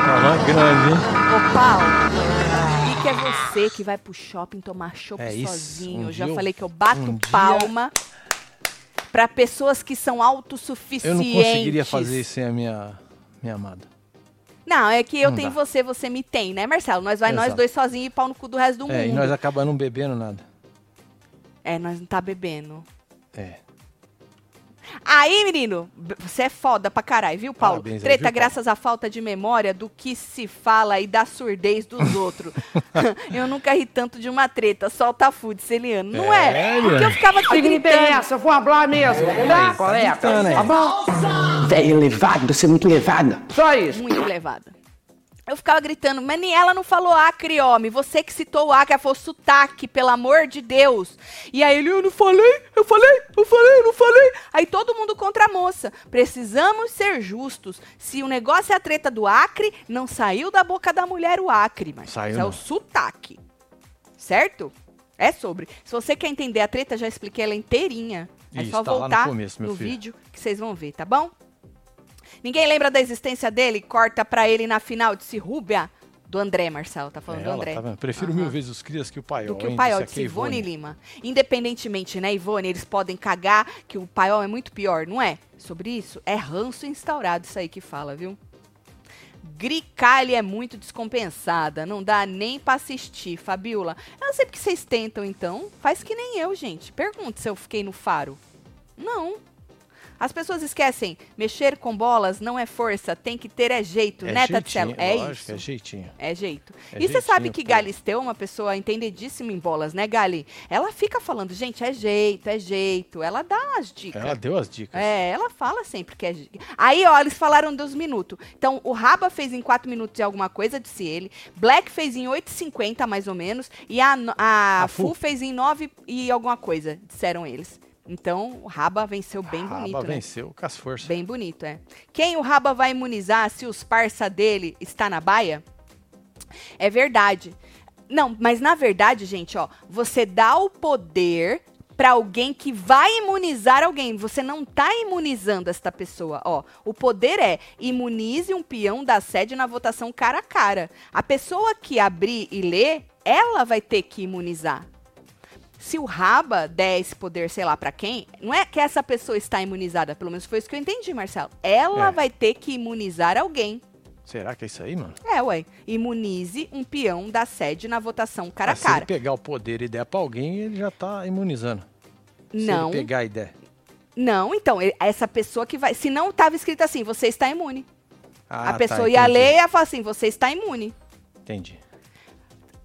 Paulão é grande, hein? Ô, Paulo, que é você que vai pro shopping tomar chopp É sozinho. Um eu já dia eu- falei que eu bato um dia- palma pra pessoas que são Eu autossuficientes. não conseguiria fazer isso sem a minha, minha amada. Não, é que eu Não tenho dá. você, você me tem, né, Marcelo? Nós vai nós Exato. dois sozinhos e pau no cu do resto do É, e mundo. nós acabamos não bebendo nada. É, nós não tá bebendo. É. Aí, menino, você é foda pra caralho, viu, Paulo? Parabéns aí, Treta viu, Paulo? graças à falta de memória do que se fala e da surdez dos outros. eu nunca ri tanto de uma treta, solta a food, Celiano. Não é? Sério? Porque eu ficava aqui Que grita é gritando. essa? Eu vou falar mesmo, tá, colega? gritando? Tá bom? Velho elevado, você é muito elevada. Só isso. Muito elevada. Eu ficava gritando, mas nem ela não falou Acre, homem. Você que citou o Acre, ela falou sotaque, pelo amor de Deus. E aí ele, eu não falei, eu falei, eu falei, eu não falei. Aí todo mundo contra a moça. Precisamos ser justos. Se o negócio é a treta do Acre, não saiu da boca da mulher o Acre, mas Saiu é o sotaque. Certo? É sobre. Se você quer entender a treta, já expliquei ela inteirinha. É Isso, só tá lá no voltar começo, no vídeo que vocês vão ver, tá bom? Ninguém lembra da existência dele? Corta pra ele na final de Rúbia do André, Marcelo. Tá falando do Ela, André. tá? Prefiro Aham. mil vezes os crias que o paiol. Do que o paiol Disse a Ivone Lima. Independentemente, né, Ivone? Eles podem cagar que o paiol é muito pior, não é? Sobre isso, é ranço instaurado isso aí que fala, viu? Gricalha é muito descompensada, não dá nem pra assistir, Fabiola. Eu não sei porque vocês tentam, então. Faz que nem eu, gente. Pergunta se eu fiquei no faro. Não. As pessoas esquecem, mexer com bolas não é força, tem que ter é jeito, É né, Tatselo? É lógico, isso. É jeitinho. É jeito. É e você sabe que pô. Galisteu é uma pessoa entendidíssima em bolas, né, Gali? Ela fica falando, gente, é jeito, é jeito. Ela dá umas dicas. Ela deu as dicas. É, ela fala sempre que é. je- Aí, ó, eles falaram dos minutos. Então, o Raba fez em 4 minutos e alguma coisa, disse ele. Black fez em 8,50, mais ou menos. E a, a, A Fu Fu? fez em 9 e alguma coisa, disseram eles. Então, o Raba venceu bem Raba bonito, né? venceu com as forças. Bem bonito, é. Quem o Raba vai imunizar se os parça dele está na baia? É verdade. Não, mas na verdade, gente, ó, você dá o poder pra alguém que vai imunizar alguém. Você não tá imunizando esta pessoa, ó. O poder é imunize um peão da sede na votação cara a cara. A pessoa que abrir e ler, ela vai ter que imunizar. Se o Raba der esse poder, sei lá, pra quem, não é que essa pessoa está imunizada, pelo menos foi isso que eu entendi, Marcelo. Ela É. vai ter que imunizar alguém. Será que é isso aí, mano? É, ué. Imunize um peão da sede na votação cara a Mas Se ele cara. pegar o poder e der pra alguém, ele já tá imunizando. Se Não, ele pegar e der. não, então, ele- essa pessoa que vai. Se não estava escrito assim, você está imune. Ah, a pessoa tá, ia ler e ia falar assim, você está imune. Entendi.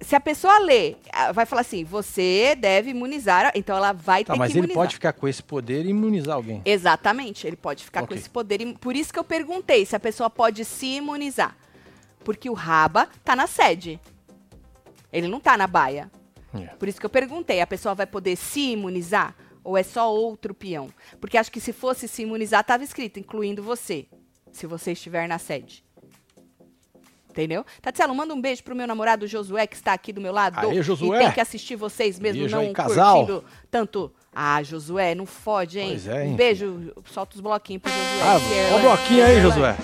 Se a pessoa ler, ah, vai falar assim, você deve imunizar, então ela vai Tá, ter mas que ele imunizar. pode ficar com esse poder e imunizar alguém. Exatamente, ele pode ficar com Ok. esse poder. Por isso que eu perguntei se a pessoa pode se imunizar. Porque o Raba tá na sede. Ele não tá na baia. É. Por isso que eu perguntei, a pessoa vai poder se imunizar? Ou é só outro peão? Porque acho que se fosse se imunizar, tava escrito, incluindo você. Se você estiver na sede. Entendeu? Tatielo, manda um beijo pro meu namorado Josué, que está aqui do meu lado. Aê, Josué. E tem que assistir vocês mesmo, Beijo não aí, casal. curtindo tanto. Ah, Josué, não fode, hein? Pois é, um hein, beijo, solta os bloquinhos pro Josué. Ah, que é- o bloquinho aí, Josué.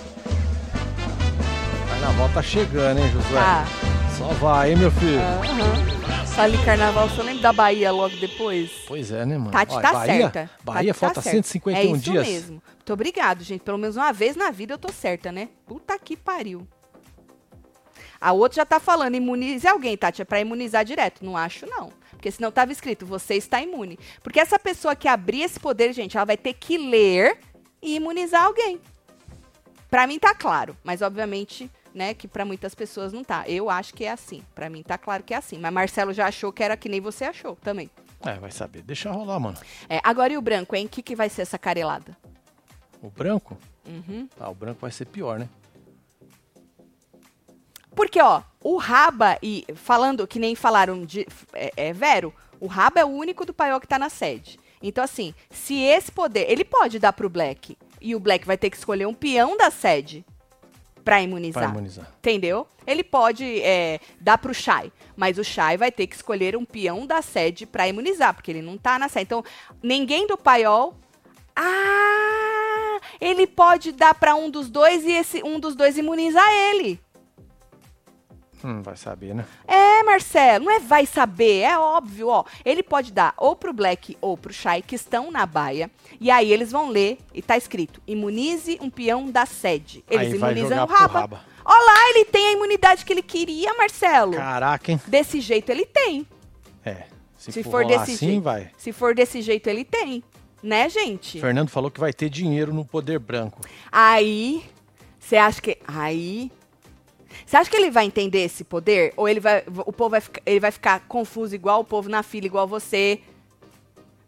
Carnaval tá chegando, hein, Josué? Tá. Só vai, hein, meu filho? Aham. Só ali carnaval, você lembra da Bahia logo depois? Pois é, né, mano? Tati Olha, tá Bahia, certa. Bahia Tati tá falta certa. 151 é isso dias. mesmo. Muito obrigado, gente. Pelo menos uma vez na vida eu tô certa, né? Puta que pariu. A outra já tá falando, imunize alguém, Tati. É pra imunizar direto. Não acho, não. Porque senão tava escrito, você está imune. Porque essa pessoa que abrir esse poder, gente, ela vai ter que ler e imunizar alguém. Pra mim tá claro. Mas, obviamente, né, que pra muitas pessoas não tá. Eu acho que é assim. Pra mim tá claro que é assim. Mas Marcelo já achou que era que nem você achou também. É, vai saber. Deixa rolar, mano. É, agora e o branco, hein? O que, que vai ser essa carelada? O branco? Uhum. Ah, o branco vai ser pior, né? Porque, ó, o Raba, e falando que nem falaram de. É, é Vero, o Raba é o único do paiol que tá na sede. Então, assim, se esse poder. Ele pode dar pro Black. E o Black vai ter que escolher um peão da sede pra imunizar. Pra imunizar. Entendeu? Ele pode é, dar pro Shai, mas o Shai vai ter que escolher um peão da sede pra imunizar, porque ele não tá na sede. Então, ninguém do paiol. Ah! Ele pode dar pra um dos dois e esse um dos dois imunizar ele. Hum, vai saber, né? É, Marcelo, não é vai saber, é óbvio, ó. Ele pode dar ou pro Black ou pro Shai, que estão na baia, e aí eles vão ler, e tá escrito, imunize um peão da sede. Eles Aí imunizam o Raba. Raba. Ó lá, ele tem a imunidade que ele queria, Marcelo. Caraca, hein? Desse jeito ele tem. É. Se, Se for, for desse assim, jeito. vai. Se for desse jeito, ele tem. Né, gente? Fernando falou que vai ter dinheiro no poder branco. Aí, você acha que. Aí. Você acha que ele vai entender esse poder? Ou ele vai. O povo vai ficar, ele vai ficar confuso igual o povo na fila, igual você?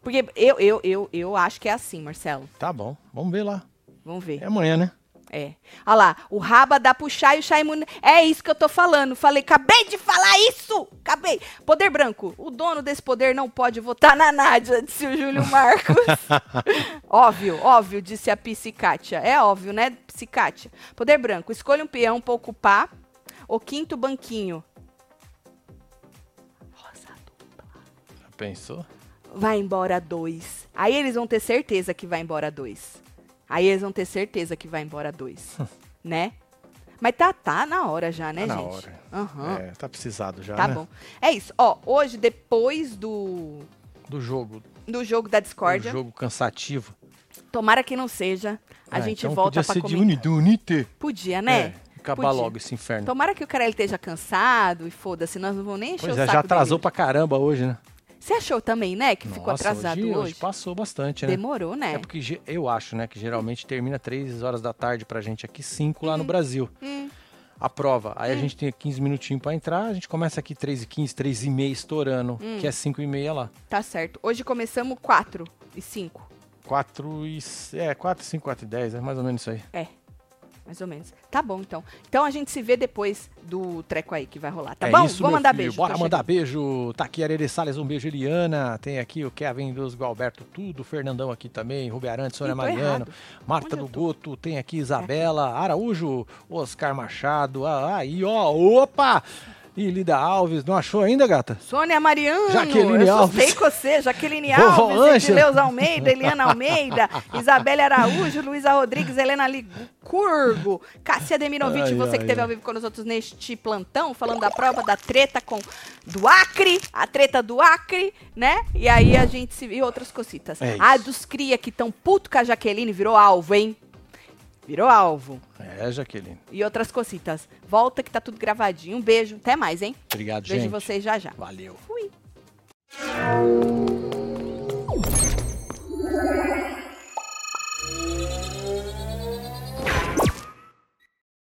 Porque eu, eu, eu, eu acho que é assim, Marcelo. Tá bom, vamos ver lá. Vamos ver. É amanhã, né? É. Olha lá, o Raba dá pro Chay e o Chay imun... É isso que eu tô falando. Falei, acabei de falar isso! Acabei. Poder branco. O dono desse poder não pode votar na Nádia, disse o Júlio Marcos. óbvio, óbvio, disse a Psicatia. É óbvio, né, Psicatia? Poder branco. Escolha um peão pra ocupar o quinto banquinho. Rosa dupla. Já pensou? Vai embora dois. Aí eles vão ter certeza que vai embora dois. Aí eles vão ter certeza que vai embora dois. né? Mas tá, tá na hora já, né, Tá na gente? hora. Aham. É, tá precisado já, Tá né? bom. É isso. Ó, hoje, depois do, Do jogo. do jogo da Do discórdia, jogo cansativo. tomara que não seja, a É, gente então volta podia pra ser de comentar. uni- do Unite. Podia, né? É, acabar Podia. logo esse inferno. Tomara que o cara esteja cansado e foda-se, nós não vamos nem encher Pois o é, saco já atrasou dele. pra caramba hoje, né? Você achou também, né, que ficou Nossa, atrasado hoje, hoje? passou bastante, né? Demorou, né? É porque eu acho, né, que geralmente termina 3 horas da tarde pra gente aqui, 5 lá no Brasil. Hum. A prova. Aí a gente tem 15 minutinhos pra entrar, a gente começa aqui 3 e 15, 3 e meia estourando, Hum. que é 5 e meia lá. Tá certo. Hoje começamos 4 e 5. 4 e... É, 4 e 5, 4 e 10, é mais ou menos isso aí. É, mais ou menos. Tá bom, então. Então a gente se vê depois do treco aí que vai rolar, tá é bom? isso, Vou mandar filho. beijo. Bora mandar beijo. Tá aqui a Arere Salles, um beijo, Eliana. Tem aqui o Kevin dos Gualberto, tudo. Fernandão aqui também, Rubi Arantes, Sônia Mariano, errado. Marta Onde do? Goto, tem aqui Isabela, Araújo, Oscar Machado. Ah, aí, ó, opa! E Lida Alves, não achou ainda, gata? Sônia Mariano, Jaqueline eu Alves. assustei com você, Jaqueline Alves. Edileuza Almeida, Eliana Almeida, Isabelle Araújo, Luísa Rodrigues, Helena Licurgo, Cássia Demirovic, Ai, você que ai, esteve ai. ao vivo com nós outros neste plantão, falando da prova da treta com do Acre, a treta do Acre, né? E aí a gente se e outras cositas. É isso. dos cria que tão puto com a Jaqueline, virou alvo, hein? Virou alvo. É, Jaqueline. E outras cositas. Volta que tá tudo gravadinho. Um beijo. Até mais, hein? Obrigado, Vejo gente. vocês já já. Valeu. Fui.